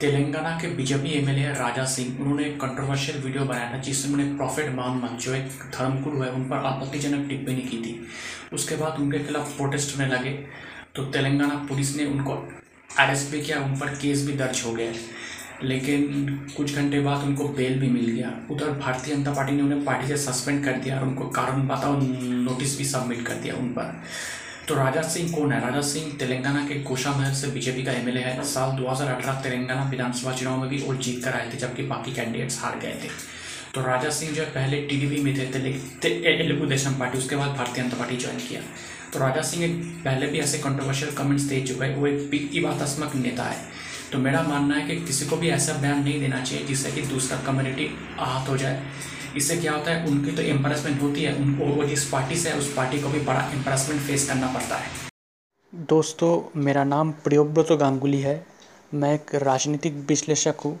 तेलंगाना के BJP MLA Raja Singh, उन्होंने एक कंट्रोवर्शियल वीडियो बनाया था जिसमें उन्होंने प्रॉफिट मोहम्मद जो एक धर्मगुरु है, उन पर आपत्तिजनक टिप्पणी की थी। उसके बाद उनके खिलाफ प्रोटेस्ट होने लगे तो तेलंगाना पुलिस ने उनको अरेस्ट भी किया, उन पर केस भी दर्ज हो गया। लेकिन कुछ घंटे बाद उनको बेल भी मिल गया। उधर भारतीय जनता पार्टी ने उन्हें पार्टी से सस्पेंड कर दिया और उनको कारण बताओ नोटिस भी सबमिट कर दिया उन पर। तो राजा सिंह कौन है? राजा सिंह तेलंगाना के कोशा महल से बीजेपी का एमएलए है। साल 2018 तेलंगाना विधानसभा चुनाव में भी वो जीत कर आए थे, जबकि बाकी कैंडिडेट्स हार गए थे। तो राजा सिंह जो है पहले टीडीपी में थे तेलुगु देशम पार्टी, उसके बाद भारतीय जनता पार्टी ज्वाइन किया। तो राजा सिंह एक पहले भी ऐसे कंट्रोवर्शियल कमेंट्स दे चुका है, वो एक विवादात्मक नेता है। तो मेरा मानना है कि किसी को भी ऐसा बयान नहीं देना चाहिए जिससे कि दूसरा कम्युनिटी आहत हो जाए। इससे क्या होता है, उनकी तो एम्प्रेसमेंट होती है, उनको, वो जिस पार्टी से है, उस पार्टी को भी बड़ा एम्प्रेसमेंट फेस करना पड़ता है। दोस्तों, मेरा नाम प्रियोव्रत गांगुली है। मैं एक राजनीतिक विश्लेषक हूँ।